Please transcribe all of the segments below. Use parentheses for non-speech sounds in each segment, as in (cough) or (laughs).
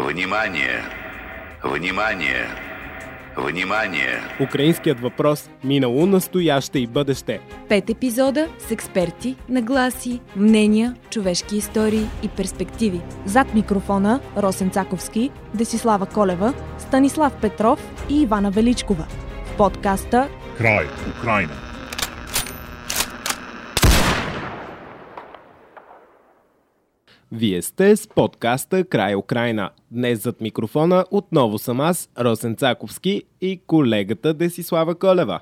Внимание! Внимание! Внимание! Украинският въпрос – минало, настояще и бъдеще. Пет епизода с експерти, нагласи, мнения, човешки истории и перспективи. Зад микрофона Росен Цаковски, Десислава Колева, Станислав Петров и Ивана Величкова. В подкаста Край Украина. Вие сте с подкаста Край Украина. Днес зад микрофона отново съм аз, Росен Цаковски и колегата Десислава Колева.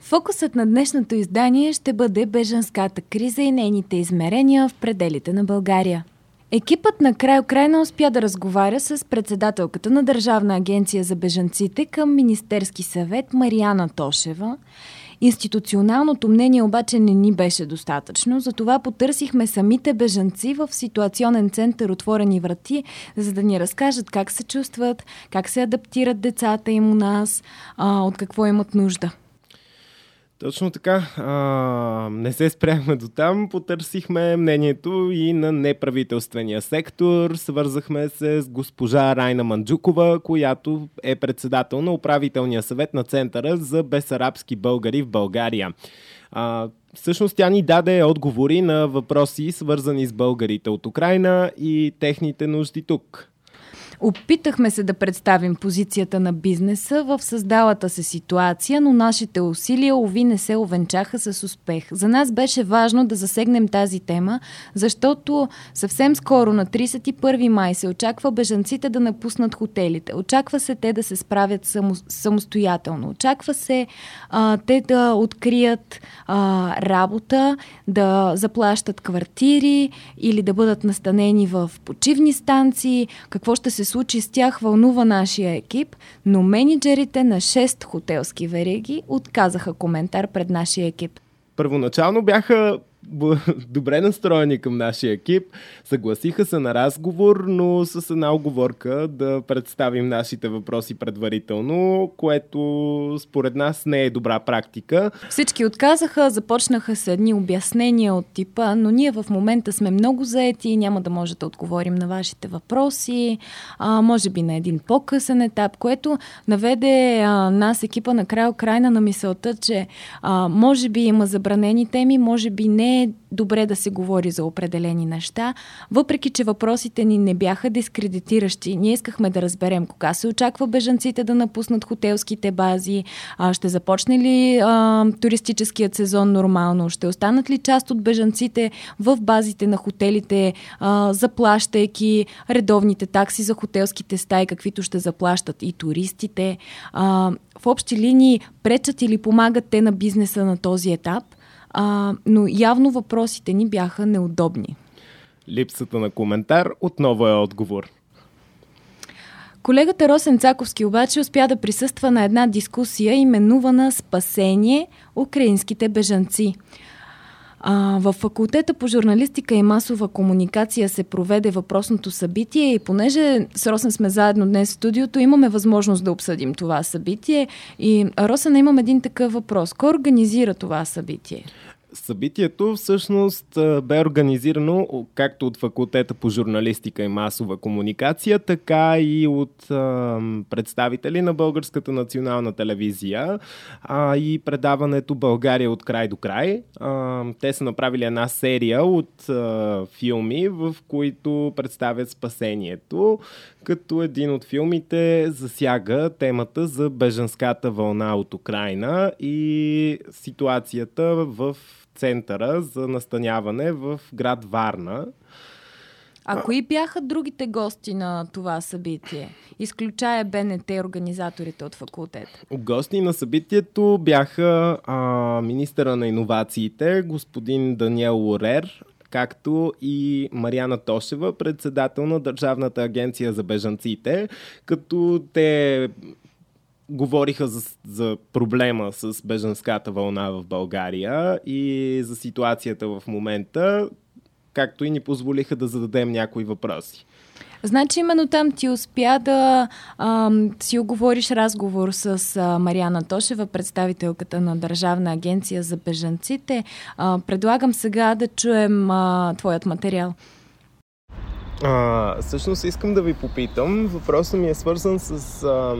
Фокусът на днешното издание ще бъде бежанската криза и нейните измерения в пределите на България. Екипът на Край Украина успя да разговаря с председателката на Държавна агенция за бежанците към Министерски съвет Мариана Тошева Институционалното мнение обаче не ни беше достатъчно, затова потърсихме самите бежанци в ситуационен център Отворени врати, за да ни разкажат как се чувстват, как се адаптират децата им у нас, а, от какво имат нужда. Точно така. А, не се спряхме до там. Потърсихме мнението и на неправителствения сектор. Свързахме се с госпожа Райна Манджукова, която е председател на управителния съвет на Центъра за безарабски българи в България. А, всъщност тя ни даде отговори на въпроси, свързани с българите от Украина и техните нужди тук. Опитахме се да представим позицията на бизнеса в създалата се ситуация, но нашите усилия, ови, не се овенчаха с успех. За нас беше важно да засегнем тази тема, защото съвсем скоро на 31 май се очаква бежанците да напуснат хотелите. Очаква се те да се справят само, самостоятелно. Очаква се а, те да открият а, работа, да заплащат квартири или да бъдат настанени в почивни станции. Какво ще се случи с тях вълнува нашия екип, но менеджерите на 6 хотелски вериги отказаха коментар пред нашия екип. Първоначално бяха добре настроени към нашия екип. Съгласиха се на разговор, но с една оговорка да представим нашите въпроси предварително, което според нас не е добра практика. Всички отказаха, започнаха с едни обяснения от типа, но ние в момента сме много заети и няма да може да отговорим на вашите въпроси, а, може би на един по-късен етап, което наведе а, нас екипа на край Украина на мисълта, че а, може би има забранени теми, може би не е добре да се говори за определени неща, въпреки че въпросите ни не бяха дискредитиращи. Ние искахме да разберем кога се очаква бежанците да напуснат хотелските бази, а, ще започне ли а, туристическият сезон нормално, ще останат ли част от бежанците в базите на хотелите, а, заплащайки редовните такси за хотелските стаи, каквито ще заплащат и туристите. А, в общи линии пречат или помагат те на бизнеса на този етап – а, но явно въпросите ни бяха неудобни. Липсата на коментар отново е отговор. Колегата Росен Цаковски обаче успя да присъства на една дискусия, именувана Спасение украинските бежанци. А, в факултета по журналистика и масова комуникация се проведе въпросното събитие и понеже с Росен сме заедно днес в студиото, имаме възможност да обсъдим това събитие. И Росен, имам един такъв въпрос. Кой организира това събитие? Събитието всъщност бе организирано както от факултета по журналистика и масова комуникация, така и от представители на Българската национална телевизия и предаването България от край до край. Те са направили една серия от филми, в които представят спасението, като един от филмите засяга темата за беженската вълна от Украина и ситуацията в центъра за настаняване в град Варна. А кои бяха другите гости на това събитие? Изключая БНТ, организаторите от факултета. Гости на събитието бяха а, министъра на иновациите, господин Даниел Лорер, както и Мариана Тошева, председател на Държавната агенция за бежанците, като те говориха за, за проблема с беженската вълна в България и за ситуацията в момента, както и ни позволиха да зададем някои въпроси. Значи именно там ти успя да а, си оговориш разговор с а, Мариана Тошева, представителката на Държавна агенция за бежанците. А, предлагам сега да чуем а, твоят материал. А, всъщност искам да ви попитам. Въпросът ми е свързан с а,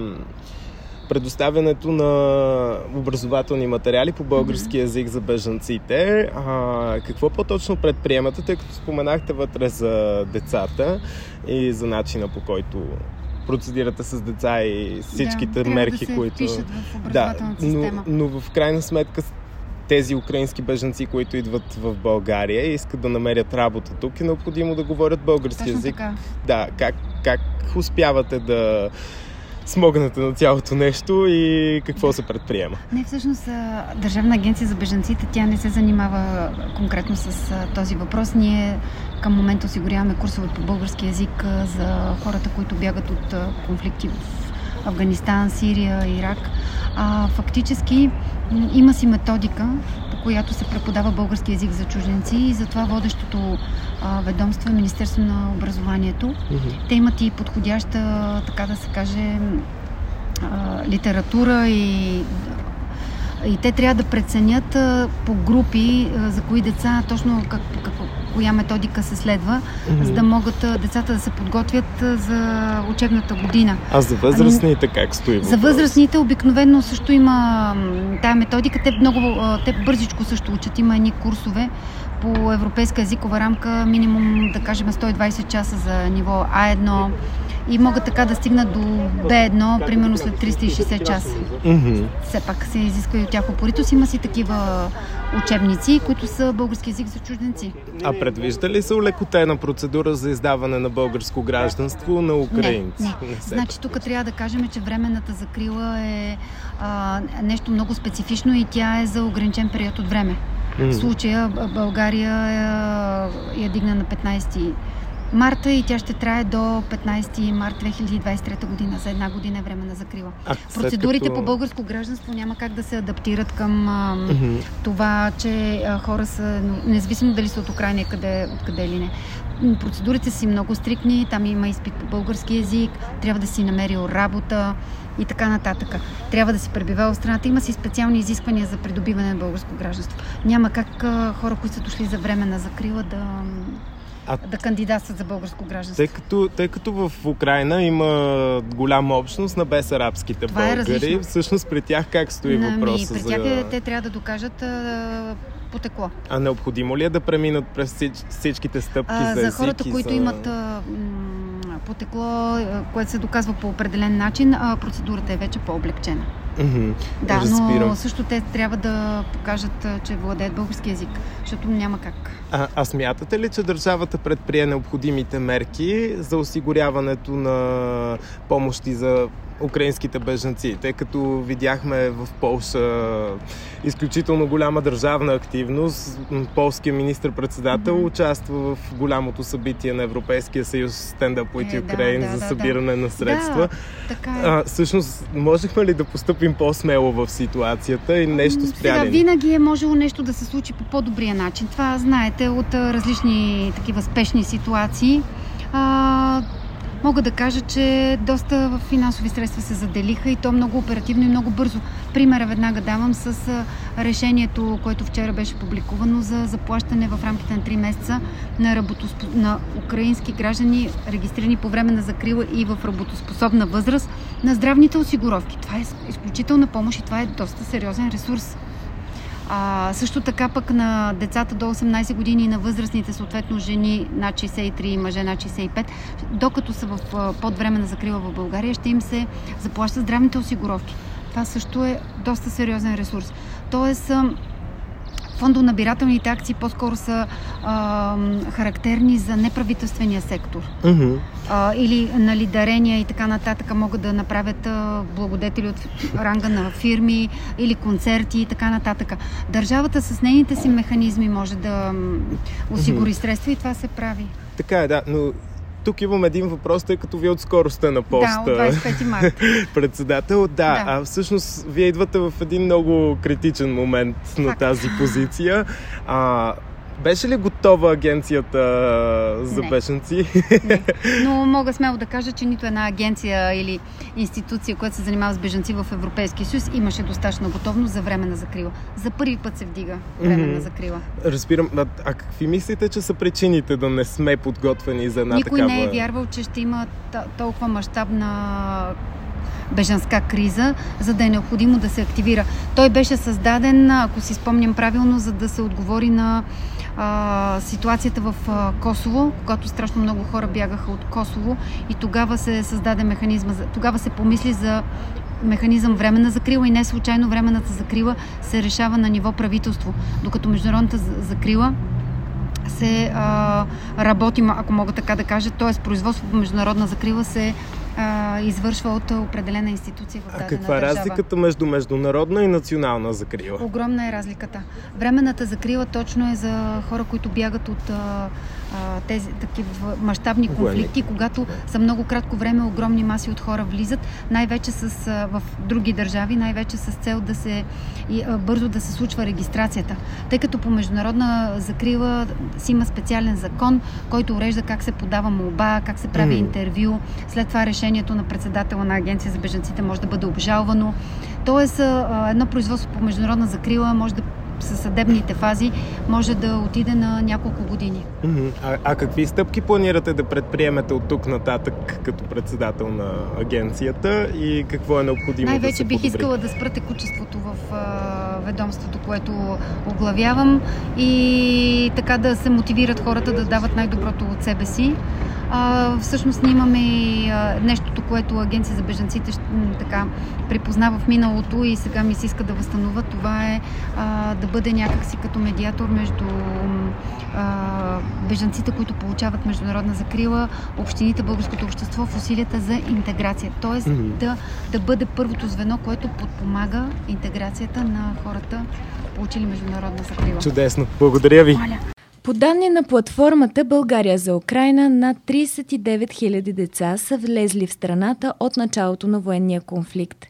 предоставянето на образователни материали по български язик за бежанците. А, какво по-точно предприемате, тъй като споменахте вътре за децата и за начина по който процедирате с деца и всичките да, мерки, да се които. В да, но, но в крайна сметка тези украински бежанци, които идват в България и искат да намерят работа тук, е необходимо да говорят български Точно язик. Така. Да, как, как успявате да смогнете на цялото нещо и какво се предприема? Не, всъщност Държавна агенция за бежанците, тя не се занимава конкретно с този въпрос. Ние към момента осигуряваме курсове по български язик за хората, които бягат от конфликти в Афганистан, Сирия, Ирак. А, фактически има си методика, която се преподава български язик за чужденци и затова водещото а, ведомство е Министерство на образованието. Mm-hmm. Те имат и подходяща, така да се каже, а, литература и и те трябва да преценят а, по групи а, за кои деца точно как, как, коя методика се следва, mm-hmm. за да могат децата да се подготвят за учебната година. А за възрастните как стои? За възрастните обикновено също има тая методика. Те много, те бързичко също учат. Има едни курсове по европейска езикова рамка, минимум да кажем 120 часа за ниво А1 и могат така да стигнат до B1, примерно след 360 часа. Mm-hmm. Все пак се изисква и от тях упоритост. Има си такива учебници, които са български язик за чужденци. А предвижда ли се улекотена процедура за издаване на българско гражданство на украинци? Не, не. не значи тук трябва да кажем, че временната закрила е а, нещо много специфично и тя е за ограничен период от време. Случая България е, я дигна на 15 марта и тя ще трае до 15 март 2023 година. За една година е време на закрила. А, Процедурите като... по българско гражданство няма как да се адаптират към а, mm-hmm. това, че а, хора са, независимо дали са от Украина, къде, откъде или не. Процедурите си много стрикни, там има изпит по български язик, трябва да си намерил работа и така нататък. Трябва да си пребивал в страната. Има си специални изисквания за придобиване на българско гражданство. Няма как а, хора, които са дошли за време на закрила да а... да кандидатстват за българско гражданство. Тъй като, тъй като в Украина има голяма общност на безарабските Това е българи, е всъщност при тях как стои ами, въпроса? При тях за... е, те трябва да докажат а, потекло. А необходимо ли е да преминат през всичките стъпки а, за, за хората, които за... имат а, потекло, което се доказва по определен начин, а процедурата е вече по-облегчена. Mm-hmm. Да, но също те трябва да покажат, че владеят български язик, защото няма как. А, а смятате ли, че държавата предприе необходимите мерки за осигуряването на помощи за украинските бежанци, тъй като видяхме в Полша изключително голяма държавна активност. Полския министр-председател mm-hmm. участва в голямото събитие на Европейския съюз Stand Up with Ukraine да, да, за събиране да, на средства. Да, така е. а, всъщност, можехме ли да поступим по-смело в ситуацията и нещо спряли? Сега винаги е можело нещо да се случи по по-добрия начин. Това знаете от различни такива спешни ситуации. А, Мога да кажа, че доста финансови средства се заделиха и то много оперативно и много бързо. Примера веднага давам с решението, което вчера беше публикувано за заплащане в рамките на 3 месеца на, работоспо... на украински граждани, регистрирани по време на закрила и в работоспособна възраст на здравните осигуровки. Това е изключителна помощ и това е доста сериозен ресурс. А, също така пък на децата до 18 години и на възрастните, съответно жени над 63 и мъже над 65, докато са в подвреме на закрила в България, ще им се заплащат здравните осигуровки. Това също е доста сериозен ресурс. Тоест, фондонабирателните акции по-скоро са а, характерни за неправителствения сектор. Mm-hmm. А, или нали, дарения и така нататък могат да направят а, благодетели от ранга на фирми или концерти и така нататък. Държавата с нейните си механизми може да осигури mm-hmm. средства и това се прави. Така е, да, но тук имам един въпрос, тъй като вие отскоро сте на поста. Да, от 25 марта. (laughs) председател. Да, да, а всъщност вие идвате в един много критичен момент на тази позиция. А, Беше ли готова агенцията за Не. бежанци? Не. (laughs) Но мога смело да кажа, че нито една агенция или институция, която се занимава с бежанци в Европейския съюз, имаше достатъчна готовност за време на закрила. За първи път се вдига време Мгм. на закрила. Разбирам. А, а какви мислите, че са причините да не сме подготвени за една Никой такава... не е вярвал, че ще има толкова мащабна бежанска криза, за да е необходимо да се активира. Той беше създаден, ако си спомням правилно, за да се отговори на а, ситуацията в а, Косово, когато страшно много хора бягаха от Косово и тогава се създаде механизма, тогава се помисли за механизъм временна закрила и не случайно временната закрила се решава на ниво правителство, докато международната за- закрила се а, работи, ако мога така да кажа, т.е. производство по международна закрила се а, извършва от определена институция в А дадена каква е държава. разликата между международна и национална закрила? Огромна е разликата. Временната закрила точно е за хора, които бягат от а, а, тези такива мащабни конфликти, когато за много кратко време огромни маси от хора влизат, най-вече с, а, в други държави, най-вече с цел да се и, а, бързо да се случва регистрацията. Тъй като по международна закрила си има специален закон, който урежда как се подава молба, как се прави М. интервю. След това решението на председателя на агенция за бежанците може да бъде обжалвано. Тоест, едно производство по международна закрила може да със съдебните фази може да отиде на няколко години. А, а какви стъпки планирате да предприемете от тук нататък като председател на агенцията и какво е необходимо да Най-вече се бих подобри? искала да спра текучеството в ведомството, което оглавявам и така да се мотивират хората да дават най-доброто от себе си. А, всъщност ние имаме нещото, което Агенция за бежанците така припозна в миналото и сега ми се иска да възстановя. Това е а, да бъде някакси като медиатор между а, бежанците, които получават международна закрила, общините, българското общество в усилията за интеграция. Тоест Мгм. да, да бъде първото звено, което подпомага интеграцията на хората, получили международна закрила. Чудесно. Благодаря ви. Моля. По данни на платформата България за Украина, над 39 000 деца са влезли в страната от началото на военния конфликт.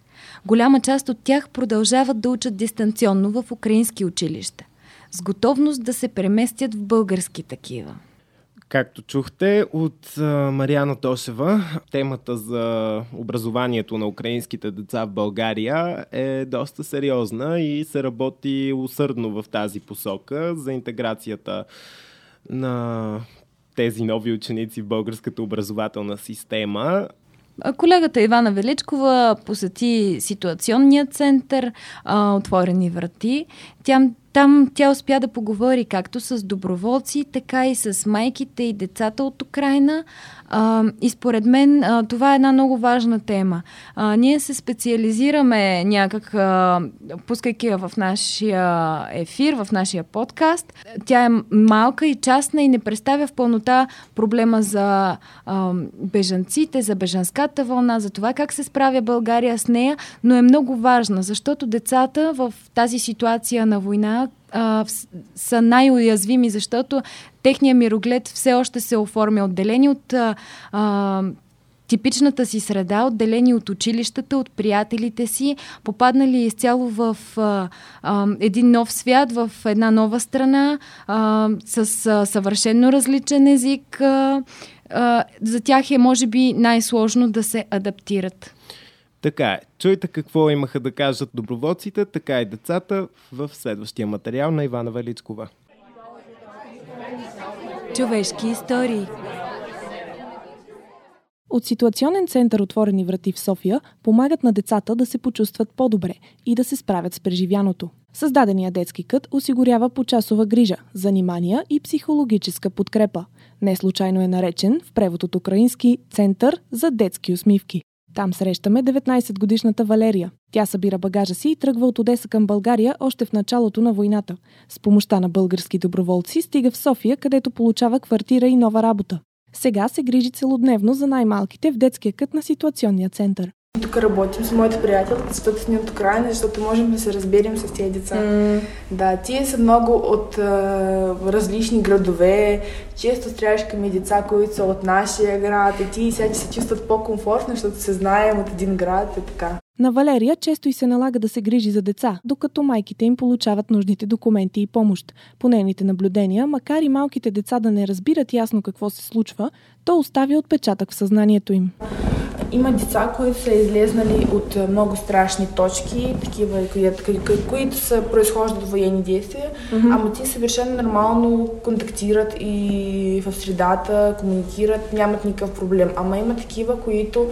Голяма част от тях продължават да учат дистанционно в украински училища, с готовност да се преместят в български такива. Както чухте от Мариана Тошева, темата за образованието на украинските деца в България е доста сериозна и се работи усърдно в тази посока за интеграцията на тези нови ученици в българската образователна система. Колегата Ивана Величкова посети ситуационния център Отворени врати. Тя, там тя успя да поговори както с доброволци, така и с майките и децата от Украина. А, и според мен а, това е една много важна тема. А, ние се специализираме някак, а, пускайки я в нашия ефир, в нашия подкаст. Тя е малка и частна и не представя в пълнота проблема за а, бежанците, за бежанската вълна, за това как се справя България с нея, но е много важна, защото децата в тази ситуация на война а, са най-уязвими, защото техният мироглед все още се оформя отделени от а, типичната си среда, отделени от училищата, от приятелите си, попаднали изцяло в а, а, един нов свят, в една нова страна, а, с а, съвършенно различен език. А, а, за тях е, може би, най-сложно да се адаптират. Така е. Чуйте какво имаха да кажат доброволците, така и децата в следващия материал на Ивана Величкова. Човешки истории. От ситуационен център Отворени врати в София помагат на децата да се почувстват по-добре и да се справят с преживяното. Създадения детски кът осигурява почасова грижа, занимания и психологическа подкрепа. Не случайно е наречен в превод от украински Център за детски усмивки. Там срещаме 19-годишната Валерия. Тя събира багажа си и тръгва от Одеса към България още в началото на войната. С помощта на български доброволци стига в София, където получава квартира и нова работа. Сега се грижи целодневно за най-малките в детския кът на ситуационния център. Тук работим с моите приятели, защото сме от Украина, защото можем да се разберем с тези деца. Mm. Да, тие са много от а, различни градове. Често срещаме деца, които са от нашия град и тие сега се чувстват по-комфортно, защото се знаем от един град и така. На Валерия често и се налага да се грижи за деца, докато майките им получават нужните документи и помощ. По нейните наблюдения, макар и малките деца да не разбират ясно какво се случва, то оставя отпечатък в съзнанието им. Има деца, които са излезнали от много страшни точки, такива, които, които са произхождат от военни действия, mm-hmm. ама те съвършено нормално контактират и в средата, комуникират, нямат никакъв проблем. Ама има такива, които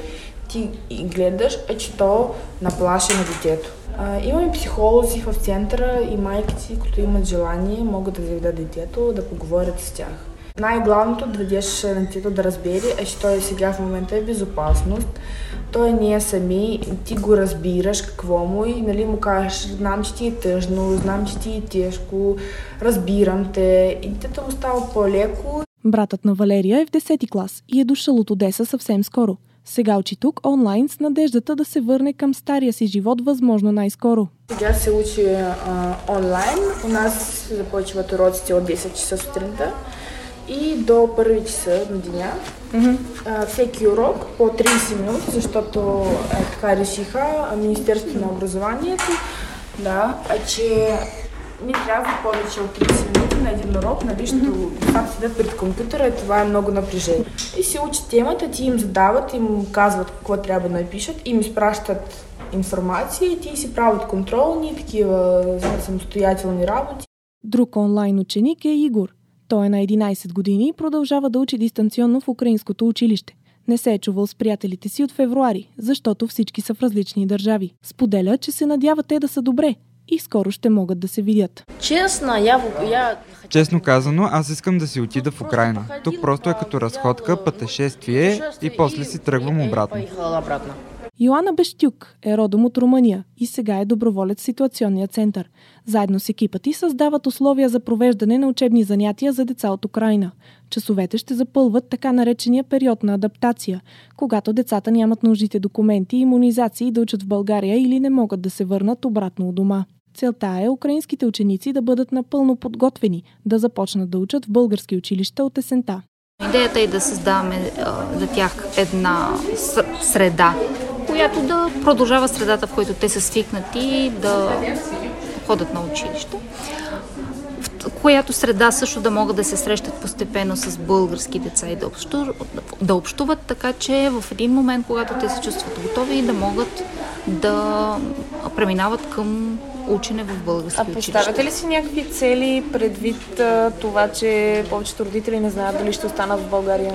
ти гледаш, е, че то наплаше на детето. А, имаме психолози в центъра и майките, които имат желание, могат да заведат детето, да поговорят с тях. Най-главното да дадеш на детето да разбери е, че той сега в момента е безопасност. Той не е сами, ти го разбираш какво му и нали, му кажеш, знам, че ти е тъжно, знам, че ти е тежко, разбирам те и детето му става по-леко. Братът на Валерия е в 10 клас и е дошъл от Одеса съвсем скоро. Сега учи тук онлайн с надеждата да се върне към стария си живот възможно най-скоро. Сега се учи а, онлайн. У нас започват уроците от 10 часа сутринта и до първи часа на деня. Mm-hmm. А, всеки урок по 30 минути, защото е, така решиха Министерството на образованието, да, а, че ми трябва повече от 30 минути на един урок, нали, защото mm-hmm. седят пред компютъра и това е много напрежение. И се учат темата, ти им задават, им казват какво трябва да напишат, им изпращат информация и ти си правят контролни, такива самостоятелни работи. Друг онлайн ученик е Игор. Той е на 11 години и продължава да учи дистанционно в украинското училище. Не се е чувал с приятелите си от февруари, защото всички са в различни държави. Споделя, че се надява те да са добре и скоро ще могат да се видят. Честно, я, я... Честно казано, аз искам да си отида в Украина. Тук просто е като разходка, пътешествие и после си тръгвам обратно. Йоанна Бещюк е родом от Румъния и сега е доброволец в ситуационния център. Заедно с екипа ти създават условия за провеждане на учебни занятия за деца от Украина. Часовете ще запълват така наречения период на адаптация, когато децата нямат нужните документи и иммунизации да учат в България или не могат да се върнат обратно у дома. Целта е украинските ученици да бъдат напълно подготвени да започнат да учат в български училища от есента. Идеята е да създаваме за тях една среда, която да продължава средата, в която те са свикнати да ходят на училище която среда също да могат да се срещат постепенно с български деца и да, общуват, да общуват, така че в един момент, когато те се чувстват готови, да могат да преминават към учене в български А поставяте ли си някакви цели предвид а, това, че повечето родители не знаят дали ще останат в България?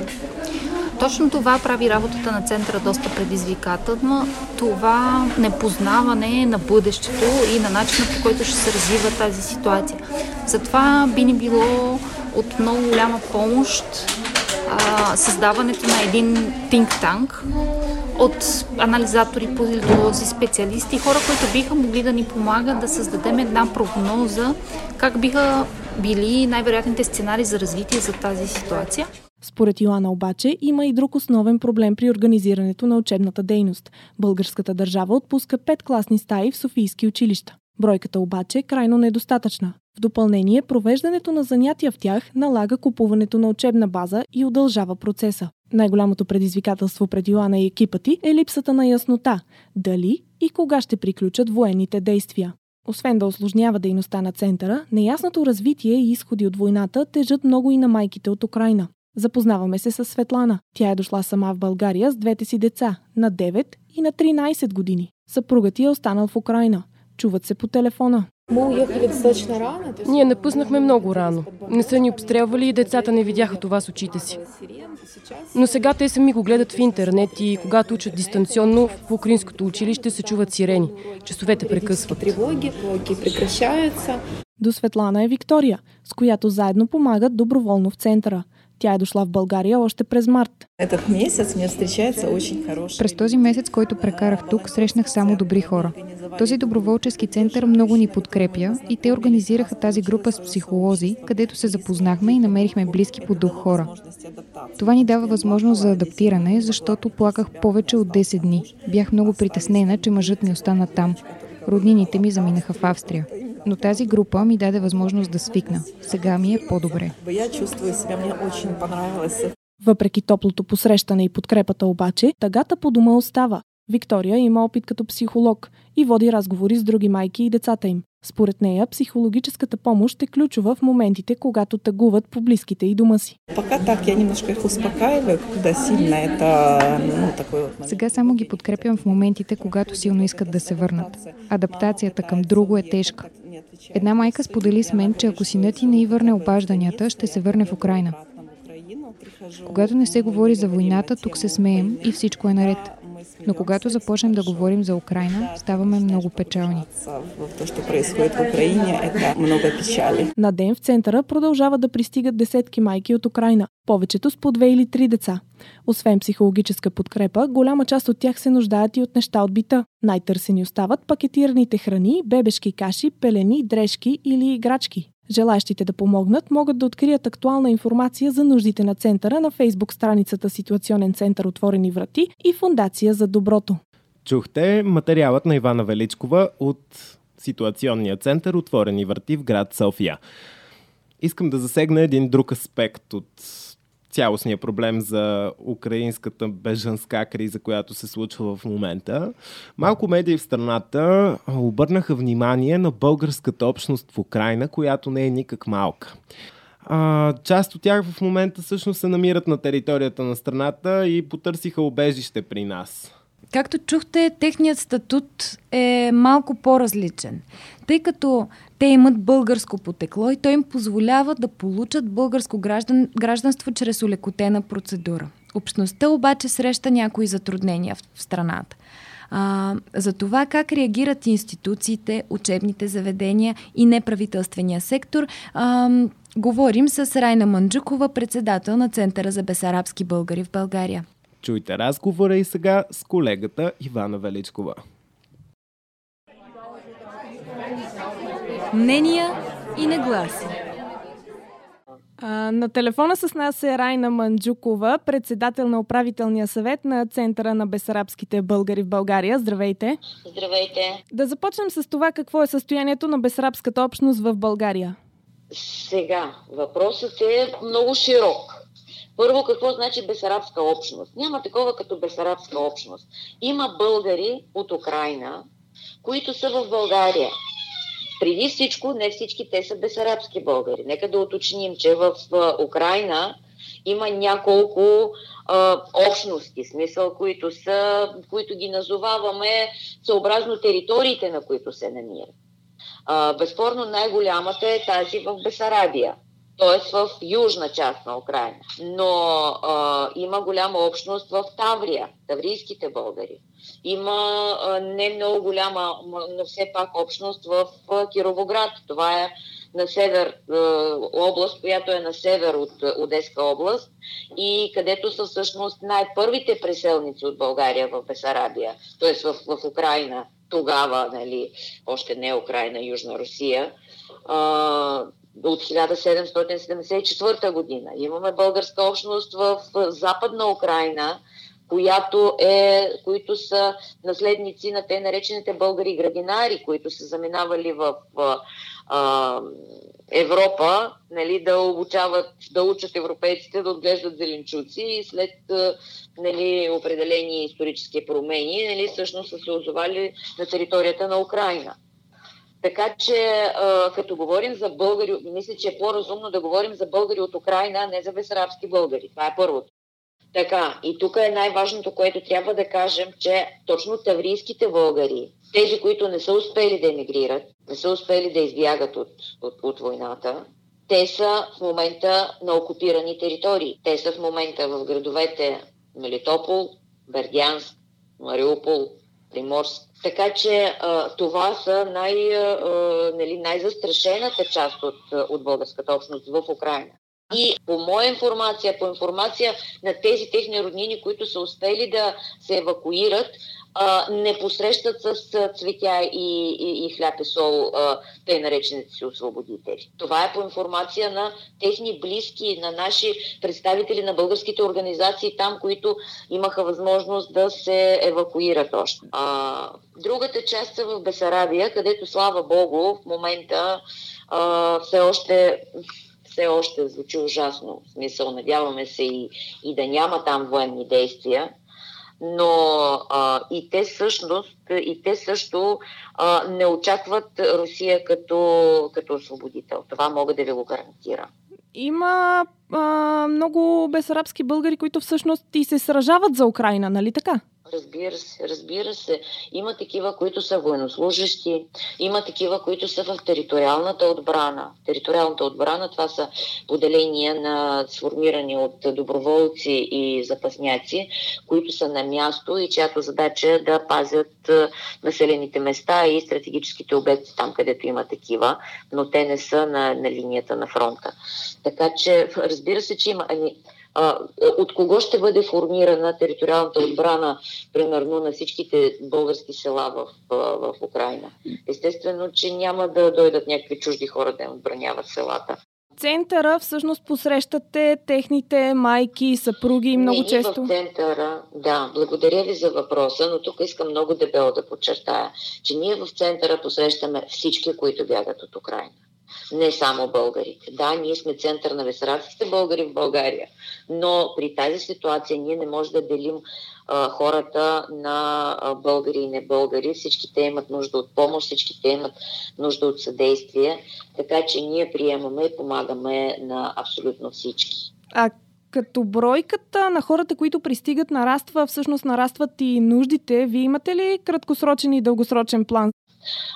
Точно това прави работата на центъра доста предизвикателна. Това непознаване на бъдещето и на начина по който ще се развива тази ситуация. Затова би ни било от много голяма помощ а, създаването на един think tank от анализатори, политолози, специалисти, хора, които биха могли да ни помагат да създадем една прогноза как биха били най-вероятните сценари за развитие за тази ситуация. Според Йоанна обаче има и друг основен проблем при организирането на учебната дейност. Българската държава отпуска пет класни стаи в Софийски училища. Бройката обаче е крайно недостатъчна. В допълнение, провеждането на занятия в тях налага купуването на учебна база и удължава процеса. Най-голямото предизвикателство пред Йоанна и екипа ти е липсата на яснота – дали и кога ще приключат военните действия. Освен да осложнява дейността на центъра, неясното развитие и изходи от войната тежат много и на майките от Украина. Запознаваме се с Светлана. Тя е дошла сама в България с двете си деца на 9 и на 13 години. Съпругът ти е останал в Украина. Чуват се по телефона. Ние напуснахме много рано. Не са ни обстрелвали и децата не видяха това с очите си. Но сега те сами го гледат в интернет и когато учат дистанционно в украинското училище се чуват сирени. Часовете прекъсват. До Светлана е Виктория, с която заедно помагат доброволно в центъра – тя е дошла в България още през март. През този месец, който прекарах тук, срещнах само добри хора. Този доброволчески център много ни подкрепя и те организираха тази група с психолози, където се запознахме и намерихме близки по дух хора. Това ни дава възможност за адаптиране, защото плаках повече от 10 дни. Бях много притеснена, че мъжът ми остана там. Роднините ми заминаха в Австрия но тази група ми даде възможност да свикна. Сега ми е по-добре. Въпреки топлото посрещане и подкрепата обаче, тъгата по дома остава. Виктория има опит като психолог и води разговори с други майки и децата им. Според нея, психологическата помощ е ключова в моментите, когато тъгуват по близките и дома си. Сега само ги подкрепям в моментите, когато силно искат да се върнат. Адаптацията към друго е тежка. Една майка сподели с мен, че ако синът ти не й върне обажданията, ще се върне в Украина. Когато не се говори за войната, тук се смеем и всичко е наред. Но когато започнем да говорим за Украина, ставаме много печални. На ден в центъра продължават да пристигат десетки майки от Украина, повечето с по две или три деца. Освен психологическа подкрепа, голяма част от тях се нуждаят и от неща от бита. Най-търсени остават пакетираните храни, бебешки каши, пелени, дрежки или играчки. Желащите да помогнат могат да открият актуална информация за нуждите на центъра на фейсбук страницата Ситуационен център Отворени врати и Фундация за доброто. Чухте материалът на Ивана Величкова от Ситуационния център Отворени врати в град София. Искам да засегна един друг аспект от цялостния проблем за украинската бежанска криза, която се случва в момента. Малко медии в страната обърнаха внимание на българската общност в Украина, която не е никак малка. А, част от тях в момента всъщност се намират на територията на страната и потърсиха обежище при нас. Както чухте, техният статут е малко по-различен, тъй като те имат българско потекло и той им позволява да получат българско граждан, гражданство чрез улекотена процедура. Общността обаче среща някои затруднения в, в страната. А, за това как реагират институциите, учебните заведения и неправителствения сектор, а, говорим с Райна Манджукова, председател на Центъра за бесарабски българи в България. Чуйте разговора и сега с колегата Ивана Величкова. Мнения и нагласи. На телефона с нас е Райна Манджукова, председател на управителния съвет на Центъра на бесарабските българи в България. Здравейте! Здравейте! Да започнем с това какво е състоянието на бесарабската общност в България. Сега, въпросът е много широк. Първо, какво значи бесарабска общност? Няма такова като бесарабска общност. Има българи от Украина, които са в България. Преди всичко, не всички те са бесарабски българи. Нека да уточним, че в Украина има няколко а, общности, смисъл, които, са, които ги назоваваме съобразно териториите, на които се намират. Безспорно най-голямата е тази в Бесарабия т.е. в южна част на Украина. Но а, има голяма общност в Таврия, таврийските българи. Има а, не много голяма, но все пак общност в а, Кировоград. Това е на север, а, област, която е на север от Одеска област и където са всъщност най-първите преселници от България в Бесарабия, т.е. В, в Украина. Тогава, нали, още не Украина, Южна Русия. А, от 1774 година. Имаме българска общност в Западна Украина, която е, които са наследници на те наречените българи градинари, които са заминавали в а, Европа, нали, да обучават, да учат европейците да отглеждат зеленчуци и след нали, определени исторически промени, нали, всъщност са се озовали на територията на Украина. Така че, а, като говорим за българи, мисля, че е по-разумно да говорим за българи от Украина, а не за бесарабски българи. Това е първото. Така, и тук е най-важното, което трябва да кажем, че точно таврийските българи, тези, които не са успели да емигрират, не са успели да избягат от, от, от войната, те са в момента на окупирани територии. Те са в момента в градовете Мелитопол, Бердянск, Мариупол, Приморск. Така че а, това са най, а, нали, най-застрашената част от, от българската общност в Украина. И по моя информация, по информация на тези техни роднини, които са успели да се евакуират, не посрещат с цветя и, и, и хляб и сол а, тъй наречените си освободители. Това е по информация на техни близки, на наши представители на българските организации там, които имаха възможност да се евакуират още. А, другата част е в Бесарабия, където, слава Богу, в момента а, все още все още звучи ужасно. В смисъл, надяваме се и, и да няма там военни действия но а, и те всъщност, и те също а, не очакват Русия като, като освободител. Това мога да ви го гарантирам. Има а, много безарабски българи, които всъщност и се сражават за Украина, нали така? Разбира се, разбира се. Има такива, които са военнослужащи, има такива, които са в териториалната отбрана. Териториалната отбрана това са поделения на сформирани от доброволци и запасняци, които са на място и чиято задача е да пазят населените места и стратегическите обекти там, където има такива, но те не са на, на линията на фронта. Така че, разбира се, че има а, от кого ще бъде формирана териториалната отбрана, примерно на всичките български села в, в Украина. Естествено, че няма да дойдат някакви чужди хора да отбраняват селата. Центъра всъщност посрещате техните майки, съпруги и много Не, често. И в центъра, да, благодаря ви за въпроса, но тук искам много дебело да подчертая, че ние в центъра посрещаме всички, които бягат от Украина не само българите. Да, ние сме център на весарабските българи в България, но при тази ситуация ние не можем да делим а, хората на а, българи и не българи. Всички те имат нужда от помощ, всички те имат нужда от съдействие, така че ние приемаме и помагаме на абсолютно всички. А като бройката на хората, които пристигат, нараства, всъщност нарастват и нуждите. Вие имате ли краткосрочен и дългосрочен план?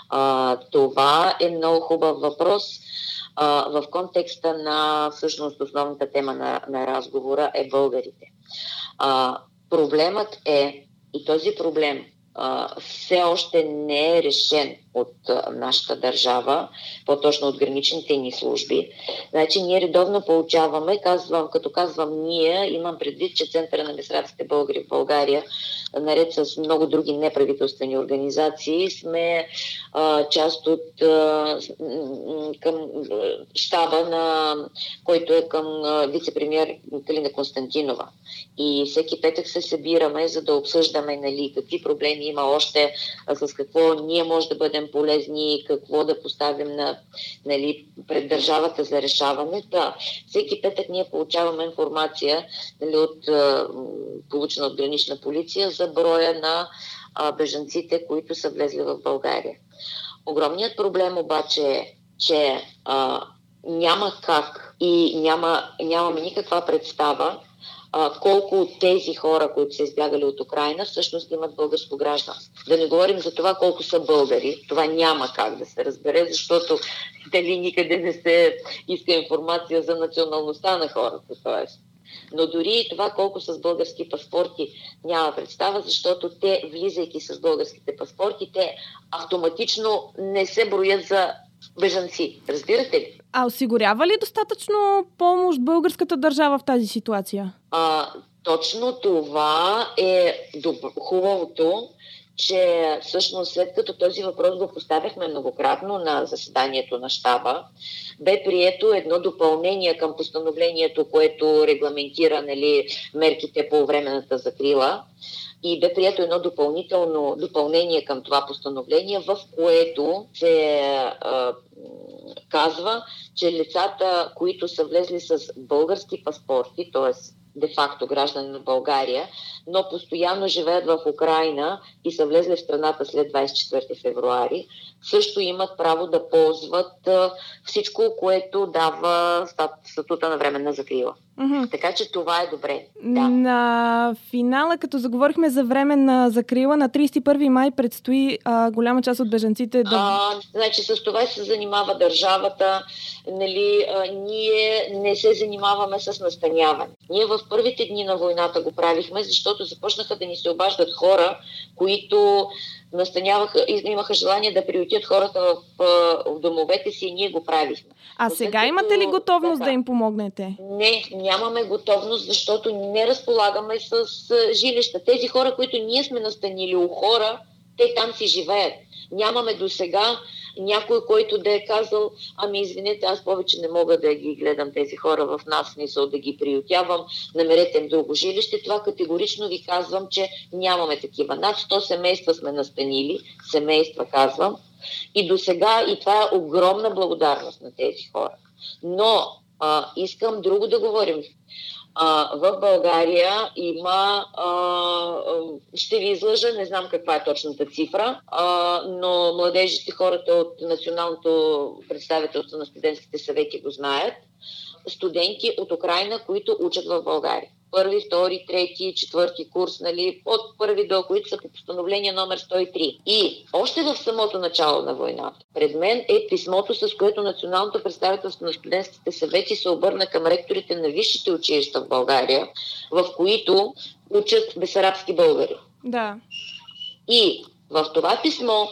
А, това е много хубав въпрос. А, в контекста на всъщност основната тема на, на разговора е българите. А, проблемът е, и този проблем а, все още не е решен от а, нашата държава, по-точно от граничните ни служби. Значи ние редовно получаваме, казвам, като казвам ние, имам предвид, че Центъра на безрадите българи в България, наред с много други неправителствени организации, сме а, част от а, към щаба, на, който е към вице-премьер Калина Константинова. И всеки петък се събираме, за да обсъждаме нали, какви проблеми има още, а, с какво ние може да бъдем полезни, какво да поставим на, нали, пред държавата за решаване. Да, всеки петък ние получаваме информация нали, от, а, получена от гранична полиция за броя на а, бежанците, които са влезли в България. Огромният проблем обаче е, че а, няма как и няма, нямаме никаква представа а, колко от тези хора, които са избягали от Украина, всъщност имат българско гражданство. Да не говорим за това колко са българи. Това няма как да се разбере, защото дали никъде не се иска информация за националността на хората. Тоест. Но дори и това колко с български паспорти няма представа, защото те, влизайки с българските паспорти, те автоматично не се броят за бежанци. Разбирате ли? А осигурява ли достатъчно помощ българската държава в тази ситуация? А, точно това е хубавото, че всъщност след като този въпрос го поставяхме многократно на заседанието на щаба, бе прието едно допълнение към постановлението, което регламентира нали, мерките по временната закрила и бе прието едно допълнително допълнение към това постановление, в което се а, казва, че лицата, които са влезли с български паспорти, т.е де-факто граждани на България, но постоянно живеят в Украина и са влезли в страната след 24 февруари, също имат право да ползват всичко, което дава статута на временна закрила. Mm-hmm. Така че това е добре. Да. На финала, като заговорихме за временна закрила, на 31 май предстои а, голяма част от беженците да... А, значи с това се занимава държавата. Нали, а, ние не се занимаваме с настаняване. Ние в първите дни на войната го правихме, защото започнаха да ни се обаждат хора, които настаняваха имаха желание да приютят хората в, в домовете си и ние го правихме. А Но сега имате ли готовност така, да им помогнете? Не, нямаме готовност, защото не разполагаме с жилища. Тези хора, които ние сме настанили у хора, те там си живеят. Нямаме до сега някой, който да е казал, ами извинете, аз повече не мога да ги гледам тези хора в нас, смисъл да ги приютявам, намерете им друго жилище. Това категорично ви казвам, че нямаме такива. Над 100 семейства сме настанили, семейства казвам, и до сега, и това е огромна благодарност на тези хора. Но а, искам друго да говорим. А, в България има, а, ще ви излъжа, не знам каква е точната цифра, а, но младежите, хората от Националното представителство на студентските съвети го знаят, студенти от Украина, които учат в България първи, втори, трети, четвърти курс, нали, от първи до които са по постановление номер 103. И още в самото начало на войната, пред мен е писмото, с което Националното представителство на студентските съвети се обърна към ректорите на висшите училища в България, в които учат бесарабски българи. Да. И в това писмо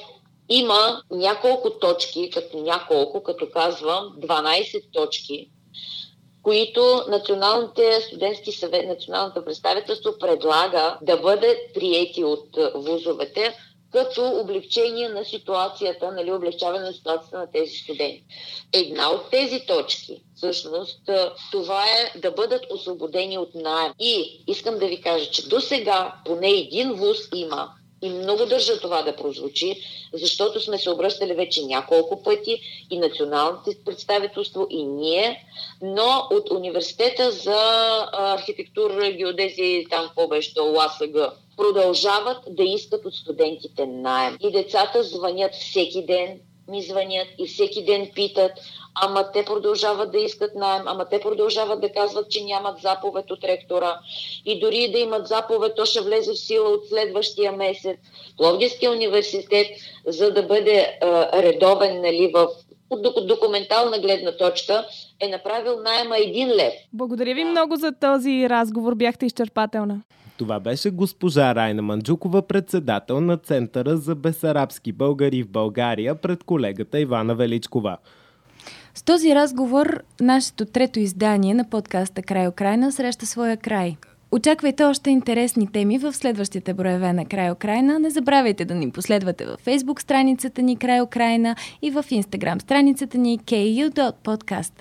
има няколко точки, като няколко, като казвам, 12 точки, които Националните студентски съвет, Националното представителство предлага да бъдат приети от вузовете като облегчение на ситуацията, нали, облегчаване на ситуацията на тези студенти. Една от тези точки, всъщност, това е да бъдат освободени от найем. И искам да ви кажа, че до сега поне един вуз има, и много държа това да прозвучи, защото сме се обръщали вече няколко пъти и националното представителство, и ние, но от университета за архитектура, геодезия, там какво беше, ОАСГ, продължават да искат от студентите найем. И децата звънят всеки ден, ми звънят и всеки ден питат, ама те продължават да искат найем, ама те продължават да казват, че нямат заповед от ректора. И дори да имат заповед, то ще влезе в сила от следващия месец. Пловдивския университет, за да бъде а, редовен нали, в от документална гледна точка, е направил найема един лев. Благодаря ви много за този разговор. Бяхте изчерпателна. Това беше госпожа Райна Манджукова, председател на Центъра за бесарабски българи в България пред колегата Ивана Величкова. Този разговор нашето трето издание на подкаста Край Украина среща своя край. Очаквайте още интересни теми в следващите броеве на Край Украина. Не забравяйте да ни последвате във Facebook страницата ни Край Украина и в Instagram страницата ни ku.podcast.